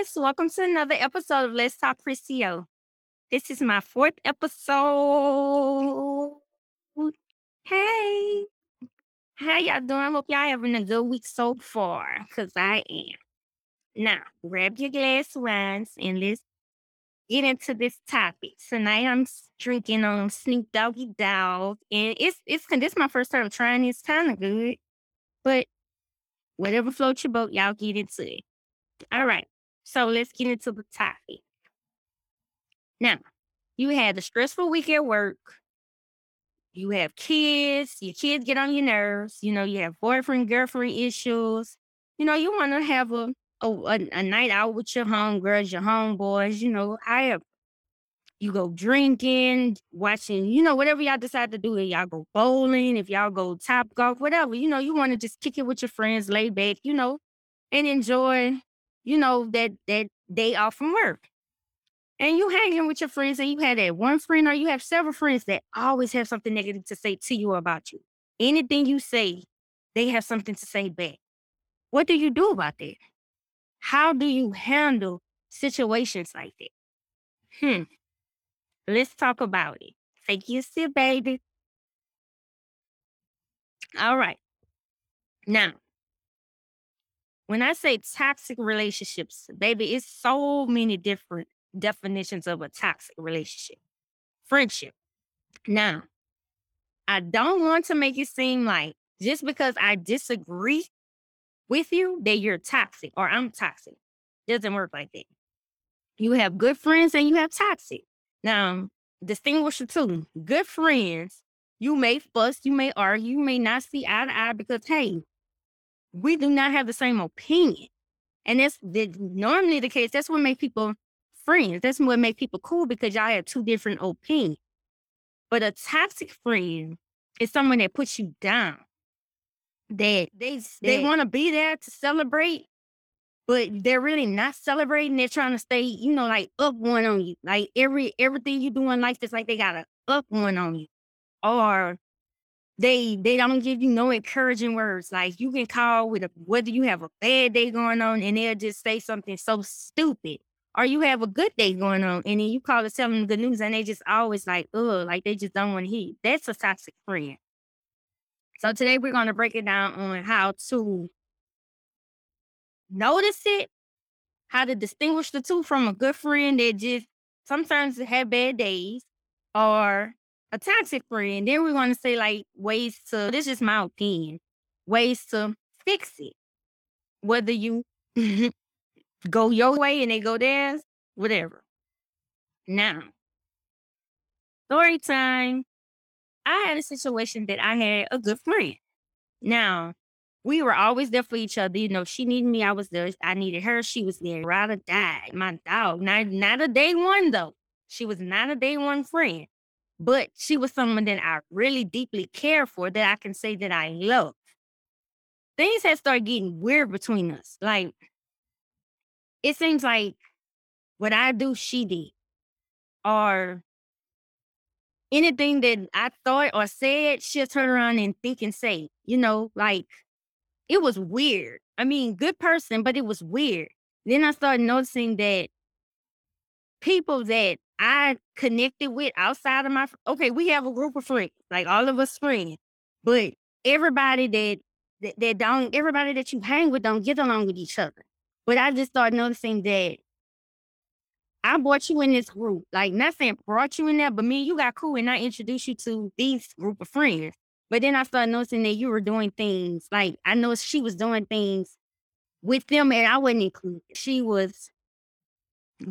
guys. Welcome to another episode of Let's Talk KrissyO. This is my fourth episode. Hey, how y'all doing? Hope y'all having a good week so far, because I am. Now, grab your glass wines and let's get into this topic. Tonight I'm drinking on Snoop Doggy Dogg, and it's it's this is my first time trying. It's kind of good, but whatever floats your boat, y'all get into it. All right. So let's get into the topic. Now, you had a stressful week at work. You have kids. Your kids get on your nerves. You know, you have boyfriend, girlfriend issues. You know, you want to have a, a a a night out with your homegirls, your homeboys. You know, I have you go drinking, watching, you know, whatever y'all decide to do. If y'all go bowling, if y'all go Topgolf, whatever, you know, you want to just kick it with your friends, lay back, you know, and enjoy, you know, that that day off from work. And you hanging with your friends, and you had that one friend, or you have several friends that always have something negative to say to you about you. Anything you say, they have something to say back. What do you do about that? How do you handle situations like that? Hmm. Let's talk about it. Take your sip, baby. All right. Now, when I say toxic relationships, baby, it's so many different definitions of a toxic relationship. Friendship. Now, I don't want to make it seem like just because I disagree with you that you're toxic or I'm toxic. Doesn't work like that. You have good friends and you have toxic. Now, distinguish the two. Good friends, you may fuss, you may argue, you may not see eye to eye because, hey, we do not have the same opinion. And that's the, normally the case. That's what makes people friends. That's what makes people cool because y'all have two different opinions. But a toxic friend is someone that puts you down. That they they want to be there to celebrate, but they're really not celebrating. They're trying to stay, you know, like up one on you. Like every everything you do in life is like they got a up one on you. Or they they don't give you no encouraging words. Like you can call with a whether you have a bad day going on and they'll just say something so stupid. Or you have a good day going on and then you call to tell them good news and they just always like, ugh, like they just don't want to hear. That's a toxic friend. So today we're gonna break it down on how to notice it, how to distinguish the two from a good friend that just sometimes have bad days or a toxic friend. Then we're gonna say like ways to this is my opinion, ways to fix it. Whether you go your way and they go theirs, whatever. Now, story time. I had a situation that I had a good friend. Now, we were always there for each other. You know, she needed me, I was there. I needed her, she was there. Ride or die. My dog. Not not a day one though. She was not a day one friend. But she was someone that I really deeply care for that I can say that I love. Things had started getting weird between us. Like it seems like what I do, she did. Or anything that I thought or said, she'll turn around and think and say, you know, like it was weird. I mean, good person, but it was weird. Then I started noticing that people that I connected with outside of my okay, we have a group of friends, like all of us friends, but everybody that that, that don't everybody that you hang with don't get along with each other. But I just started noticing that I brought you in this group. Like, not saying brought you in there, but me and you got cool and I introduced you to these group of friends. But then I started noticing that you were doing things like I know she was doing things with them and I wasn't included. She was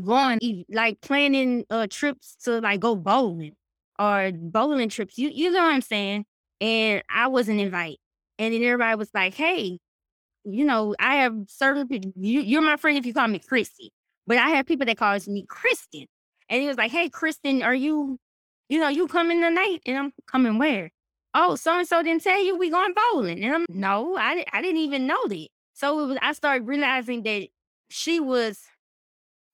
going like planning uh trips to like go bowling or bowling trips. You you know what I'm saying? And I wasn't invited. And then everybody was like, hey, you know, I have certain people. You, you're my friend if you call me Chrissy, but I have people that calls me Kristen. And he was like, "Hey, Kristen, are you, you know, you coming tonight?" And I'm coming where? Oh, so and so didn't tell you we going bowling. And I'm no, I I didn't even know that. So was. I started realizing that she was,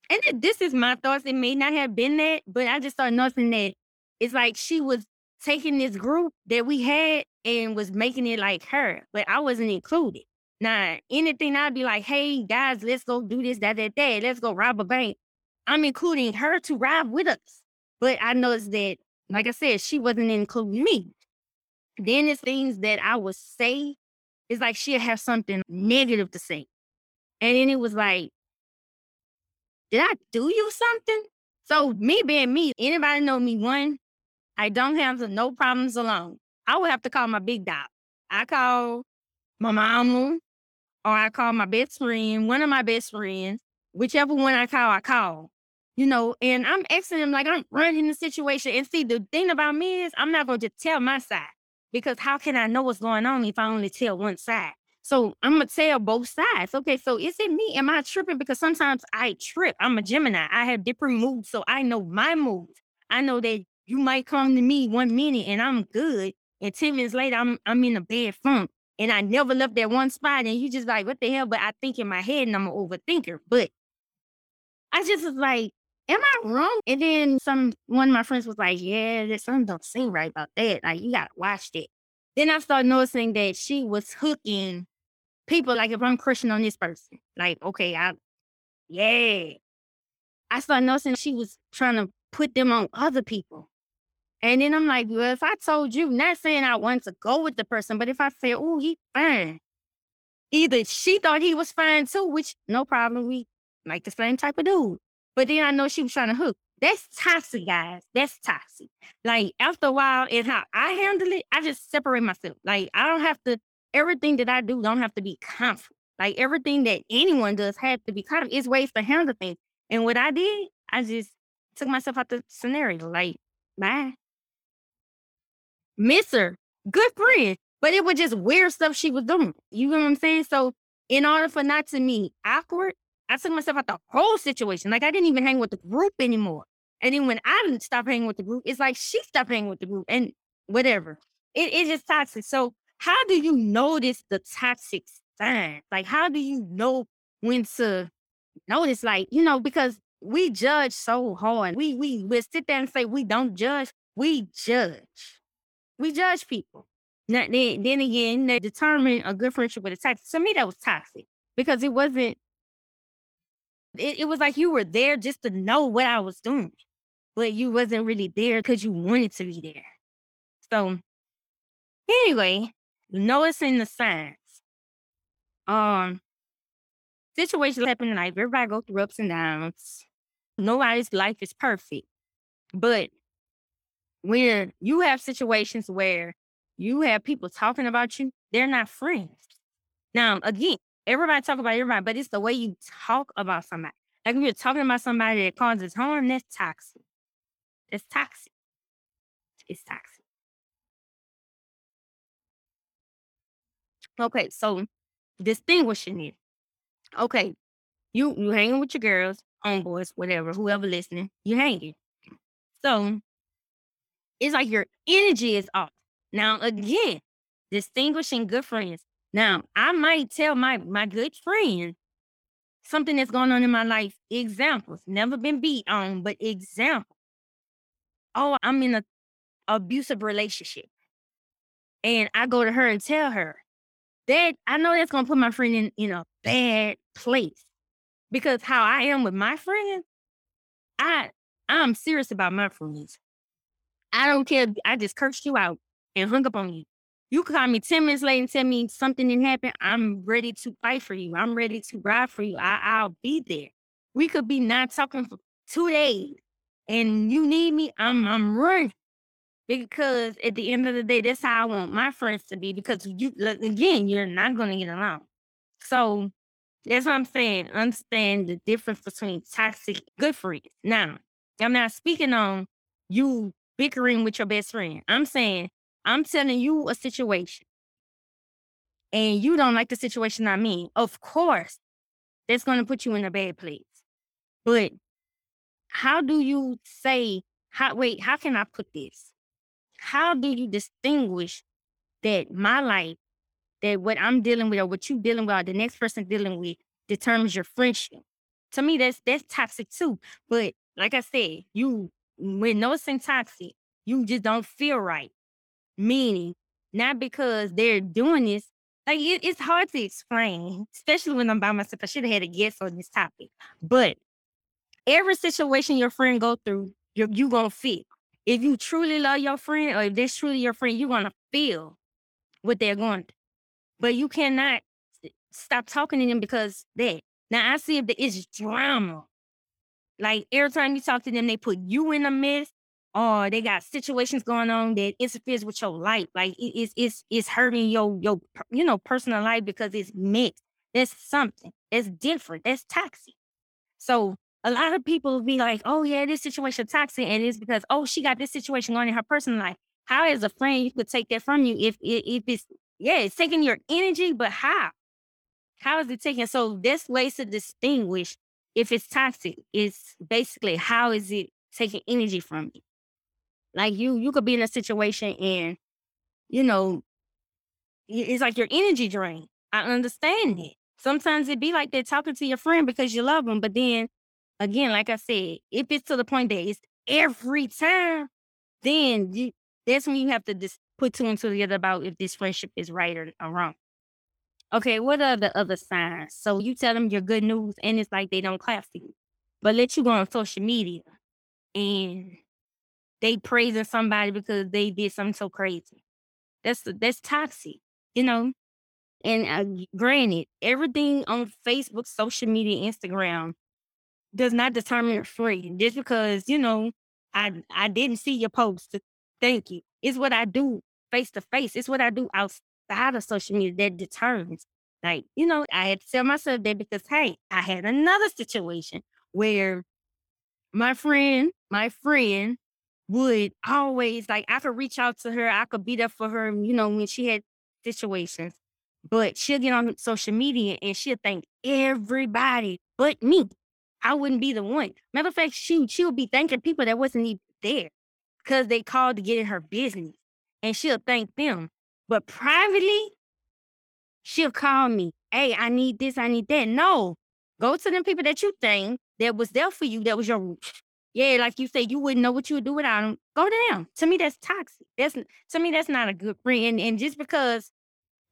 and this is my thoughts. It may not have been that, but I just started noticing that it's like she was taking this group that we had and was making it like her, but I wasn't included. Now, anything I'd be like, hey guys, let's go do this, that, that, that. Let's go rob a bank. I'm including her to rob with us. But I noticed that, like I said, she wasn't including me. Then it's things that I would say. It's like she'll have something negative to say. And then it was like, did I do you something? So me being me, anybody know me? One, I don't have no problems alone. I would have to call my big dog. I call my mama, or I call my best friend, one of my best friends, whichever one I call, I call. You know, and I'm asking them like I'm running the situation. And see, the thing about me is I'm not gonna just tell my side because how can I know what's going on if I only tell one side? So I'm gonna tell both sides. Okay, so is it me? Am I tripping? Because sometimes I trip. I'm a Gemini. I have different moods, so I know my moods. I know that you might come to me one minute and I'm good, and 10 minutes later I'm I'm in a bad funk. And I never left that one spot, and you just like, what the hell? But I think in my head, and I'm an overthinker. But I just was like, am I wrong? And then some one of my friends was like, yeah, there's something don't seem right about that. Like you gotta watch that. Then I started noticing that she was hooking people. Like if I'm crushing on this person, like okay, I yeah. I started noticing she was trying to put them on other people. And then I'm like, well, if I told you, not saying I want to go with the person, but if I say, oh, he fine. Either she thought he was fine too, which no problem. We like the same type of dude. But then I know she was trying to hook. That's toxic, guys. That's toxic. Like after a while, and how I handle it, I just separate myself. Like I don't have to. Everything that I do don't have to be conflict. Like everything that anyone does had to be conflict. It's ways to handle things. And what I did, I just took myself out the scenario. Like, bye. Miss her, good friend. But it was just weird stuff she was doing. You know what I'm saying? So in order for not to be awkward, I took myself out the whole situation. Like I didn't even hang with the group anymore. And then when I didn't stop hanging with the group, it's like she stopped hanging with the group and whatever. It is just toxic. So how do you notice the toxic signs? Like how do you know when to notice? Like, you know, because we judge so hard. We we we sit there and say we don't judge. We judge. We judge people. Now, then, then again, they determine a good friendship with a toxic. To me, that was toxic because it wasn't. It, it was like you were there just to know what I was doing, but you wasn't really there because you wanted to be there. So, anyway, noticing the signs. Um, situations happen in life. Everybody go through ups and downs. Nobody's life is perfect, but when you have situations where you have people talking about you, they're not friends. Now, again, everybody talk about everybody, but it's the way you talk about somebody. Like if you're talking about somebody that causes harm, that's toxic. It's toxic. It's toxic. Okay, so distinguishing it. Okay, you you hanging with your girls, homeboys, whatever, whoever listening, you hanging. So it's like your energy is off. Now, again, distinguishing good friends. Now, I might tell my my good friend something that's going on in my life. Examples, never been beat on, but example. Oh, I'm in a abusive relationship. And I go to her and tell her that I know that's gonna put my friend in, in a bad place. Because how I am with my friends, I I'm serious about my friends. I don't care. I just cursed you out and hung up on you. You call me 10 minutes late and tell me something didn't happen. I'm ready to fight for you. I'm ready to ride for you. I, I'll be there. We could be not talking for two days and you need me. I'm I'm running. Because at the end of the day, that's how I want my friends to be. Because you again, you're not gonna get along. So that's what I'm saying. Understand the difference between toxic good friends. Now, I'm not speaking on you bickering with your best friend. I'm saying, I'm telling you a situation and you don't like the situation I'm in. Of course, that's going to put you in a bad place. But how do you say, how, wait, how can I put this? How do you distinguish that my life, that what I'm dealing with or what you're dealing with or the next person dealing with determines your friendship? To me, that's that's toxic too. But like I said, you with no toxic, you just don't feel right. Meaning, not because they're doing this, Like it, it's hard to explain, especially when I'm by myself. I should have had a guest on this topic. But every situation your friend go through, you're you gonna feel. If you truly love your friend, or if they're truly your friend, you're gonna feel what they're going through. But you cannot stop talking to them because that. Now I see if is drama. Like every time you talk to them, they put you in a mess, or they got situations going on that interferes with your life. Like it- it's it's it's hurting your your you know personal life because it's mixed. That's something. That's different. That's toxic. So a lot of people be like, "Oh yeah, this situation toxic," and it's because oh she got this situation going in her personal life. How as a friend you could take that from you if if, if it's yeah it's taking your energy, but how? How is it taking? So this ways to distinguish if it's toxic. It's basically how is it taking energy from you? Like you you could be in a situation and you know it's like your energy drain. I understand it. Sometimes it be like that talking to your friend because you love them, but then again, like I said, if it's to the point that it's every time, then you that's when you have to just put two and two together about if this friendship is right or, or wrong. Okay, what are the other signs? So you tell them your good news and it's like they don't clap for you. But let you go on social media and they praising somebody because they did something so crazy. That's that's toxic, you know. And uh, granted, everything on Facebook, social media, Instagram does not determine your friend. Just because you know I I didn't see your post, thank you. It's what I do face to face. It's what I do outside of social media that determines. Like you know, I had to tell myself that because hey, I had another situation where my friend, my friend would always like I could reach out to her, I could be there for her, you know, when she had situations. But she'll get on social media and she'll thank everybody but me. I wouldn't be the one. Matter of fact, she she would be thanking people that wasn't even there because they called to get in her business. And she'll thank them. But privately, she'll call me. Hey, I need this, I need that. No. Go to them people that you think that was there for you, that was your yeah, like you said, you wouldn't know what you would do without them. Go to them. To me, that's toxic. That's to me, that's not a good friend. And, and just because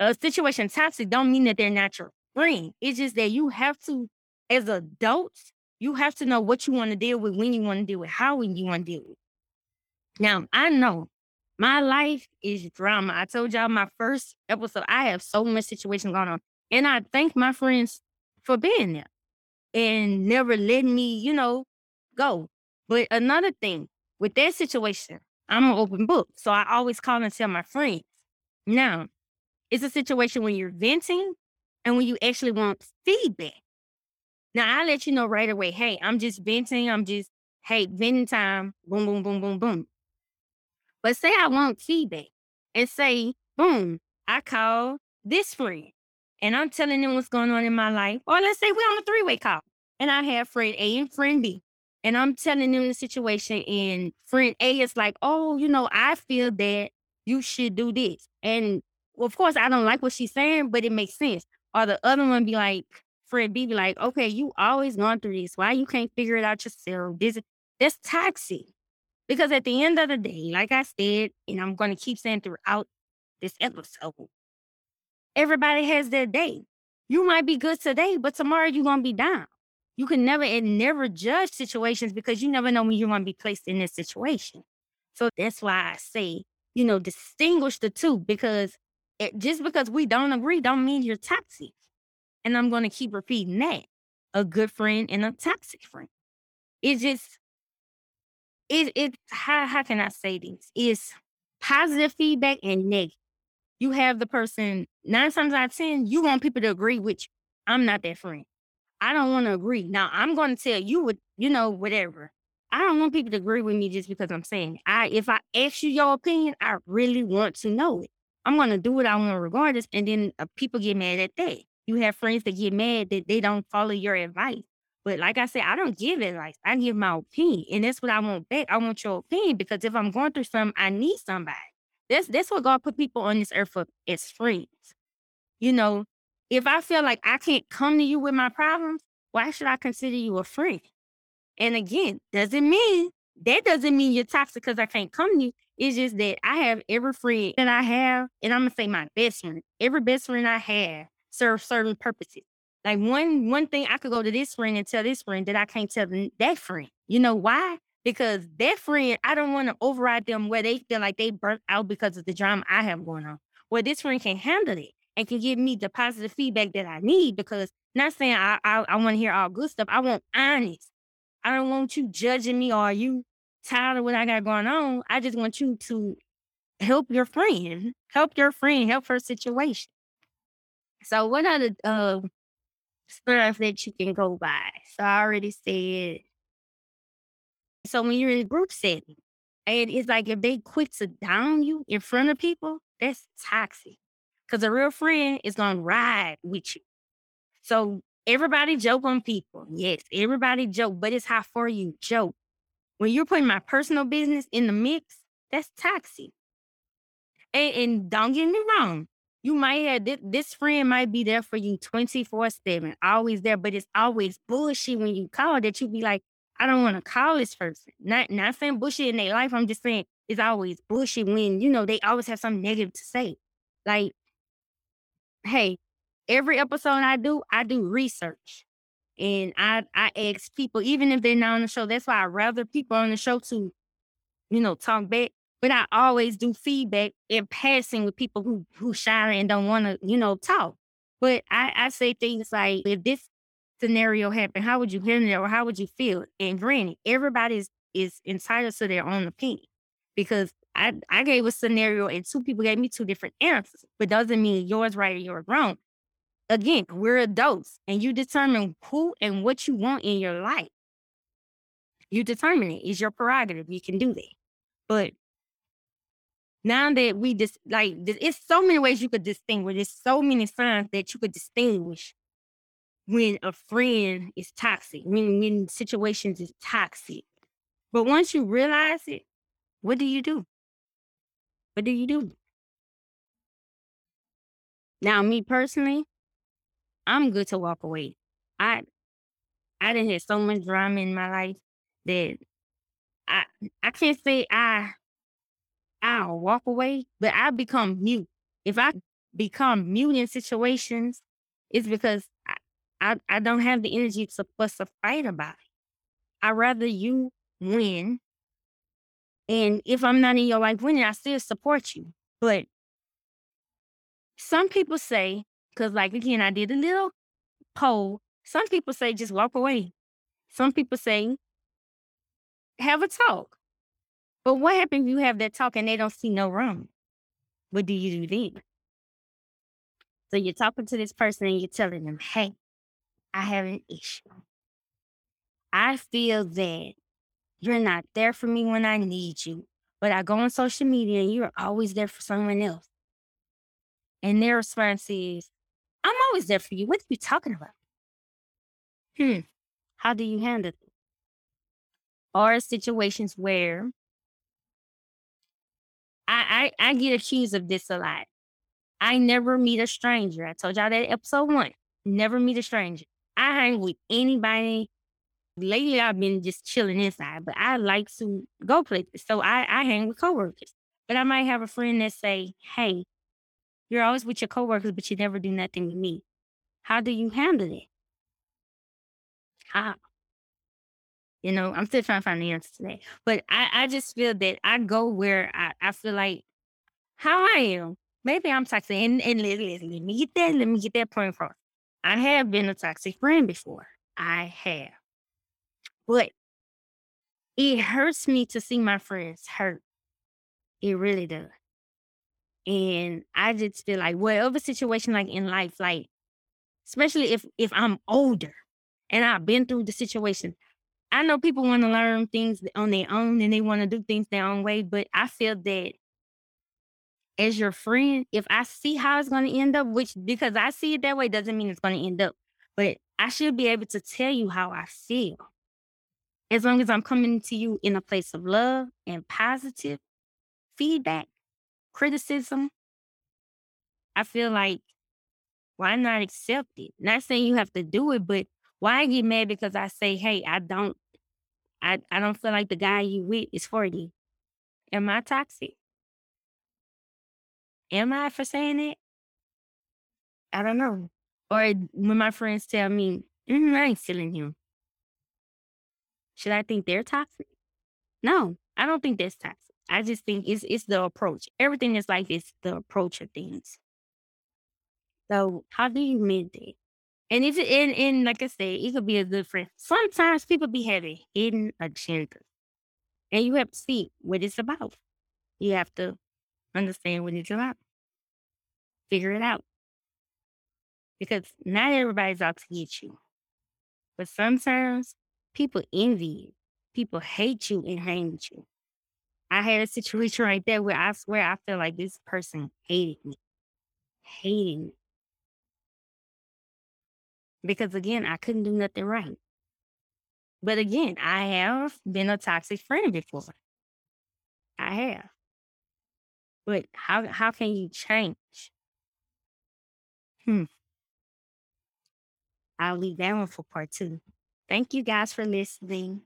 a situation toxic don't mean that they're not your friend. It's just that you have to, as adults, you have to know what you want to deal with, when you want to deal with, how when you want to deal with. Now, I know my life is drama. I told y'all my first episode, I have so much situation going on. And I thank my friends for being there and never letting me, you know, go. But another thing with that situation, I'm an open book. So I always call and tell my friends. Now, it's a situation when you're venting and when you actually want feedback. Now I let you know right away, hey, I'm just venting, I'm just, hey, venting time, boom, boom, boom, boom, boom. But say I want feedback and say, boom, I call this friend and I'm telling them what's going on in my life. Or let's say we're on a three way call and I have friend A and friend B. And I'm telling them the situation, and friend A is like, oh, you know, I feel that you should do this. And of course, I don't like what she's saying, but it makes sense. Or the other one be like, friend be like, okay, you always going through this. Why you can't figure it out yourself? This is that's toxic. Because at the end of the day, like I said, and I'm going to keep saying throughout this episode, everybody has their day. You might be good today, but tomorrow you're going to be down. You can never and never judge situations because you never know when you're to be placed in this situation. So that's why I say, you know, distinguish the two because it, just because we don't agree don't mean you're toxic. And I'm going to keep repeating that. A good friend and a toxic friend. It's just it it how how can I say this? It's positive feedback and negative. You have the person nine times out of ten, you want people to agree with you. I'm not that friend. I don't want to agree. Now I'm going to tell you what you know, whatever. I don't want people to agree with me just because I'm saying it. I if I ask you your opinion, I really want to know it. I'm to do what I want regardless, and then uh, people get mad at that. You have friends that get mad that they don't follow your advice. But like I said, I don't give advice. I give my opinion, and that's what I want back. I want your opinion because if I'm going through something, I need somebody. That's that's what God put people on this earth for as friends. You know, if I feel like I can't come to you with my problems, why should I consider you a friend? And again, doesn't mean that doesn't mean you're toxic because I can't come to you. It's just that I have every friend that I have, and I'm gonna say my best friend. Every best friend I have serves certain purposes. Like one one thing I could go to this friend and tell this friend that I can't tell that friend. You know why? Because that friend, I don't want to override them where they feel like they burnt out because of the drama I have going on. Where this friend can handle it and can give me the positive feedback that I need. Because not saying I I, I want to hear all good stuff. I want honest. I don't want you judging me or you tired of what I got going on. I just want you to help your friend, help your friend, help her situation. So what are the uh, stuff that you can go by? So I already said. So when you're in a group setting, and it's like if they quick to down you in front of people, that's toxic. Cause a real friend is gonna ride with you. So everybody joke on people. Yes, everybody joke, but it's how far you joke. When you're putting my personal business in the mix, that's toxic. And, and don't get me wrong, you might have this, friend might be there for you 24 7, always there, but it's always bullshit when you call that you be like, I don't want to call this person. Not not saying bullshit in their life. I'm just saying it's always bullshit when, you know, they always have something negative to say. Like, hey, every episode I do, I do research. And I I ask people, even if they're not on the show, that's why I rather people on the show to, you know, talk back. But I always do feedback in passing with people who who shy and don't want to, you know, talk. But I, I say things like, if this scenario happened, how would you handle it or how would you feel? And granted, everybody is, is entitled to their own opinion because I, I gave a scenario and two people gave me two different answers, but doesn't mean yours right or yours wrong again, we're adults and you determine who and what you want in your life. You determine it. It's your prerogative. You can do that. But now that we just like, it's so many ways you could distinguish. There's so many signs that you could distinguish when a friend is toxic, when, when situations is toxic. But once you realize it, what do you do? What do you do? Now, me personally, I'm good to walk away. I I didn't have so much drama in my life that I I can't say I I'll walk away, but I become mute. If I become mute in situations, it's because I, I, I don't have the energy to fuss a fight about it. I rather you win. And if I'm not in your life winning, I still support you. But some people say because, like, again, I did a little poll. Some people say just walk away. Some people say have a talk. But what happens if you have that talk and they don't see no wrong? What do you do then? So you're talking to this person and you're telling them, hey, I have an issue. I feel that you're not there for me when I need you, but I go on social media and you're always there for someone else. And their response is, I'm always there for you. What are you talking about? Hmm. How do you handle it? Or situations where I, I I get accused of this a lot. I never meet a stranger. I told y'all that episode one. Never meet a stranger. I hang with anybody. Lately, I've been just chilling inside, but I like to go places. So I, I hang with coworkers. But I might have a friend that say, "Hey, you're always with your coworkers, but you never do nothing with me. How do you handle it? How? You know, I'm still trying to find the answer to that. But I, I just feel that I go where I, I feel like how I am. Maybe I'm toxic. And, and let, let, let me get that. Let me get that point across. I have been a toxic friend before. I have. But it hurts me to see my friends hurt. It really does. And I just feel like whatever situation like in life, like especially if if I'm older and I've been through the situation, I know people want to learn things on their own and they want to do things their own way, but I feel that as your friend, if I see how it's going to end up, which because I see it that way doesn't mean it's going to end up, but I should be able to tell you how I feel. As long as I'm coming to you in a place of love and positive feedback, criticism, I feel like why not accept it? Not saying you have to do it, but why I get mad because I say, hey, I don't I, I don't feel like the guy you with is for you. Am I toxic? Am I for saying it? I don't know. Or when my friends tell me, "Mm, I ain't feeling him." Should I think they're toxic? No, I don't think that's toxic. I just think it's it's the approach. Everything is like it's the approach of things. So how do you mend it? And it's and and like I said, it could be a good friend. Sometimes people be having hidden agendas. And you have to see what it's about. You have to understand what it's about. Figure it out. Because not everybody's out to get you. But sometimes people envy you. People hate you and hate you. I had a situation right there where I swear I feel like this person hated me. Hated me. Because again, I couldn't do nothing right. But again, I have been a toxic friend before. I have. But how how can you change? Hmm. I'll leave that one for part two. Thank you guys for listening.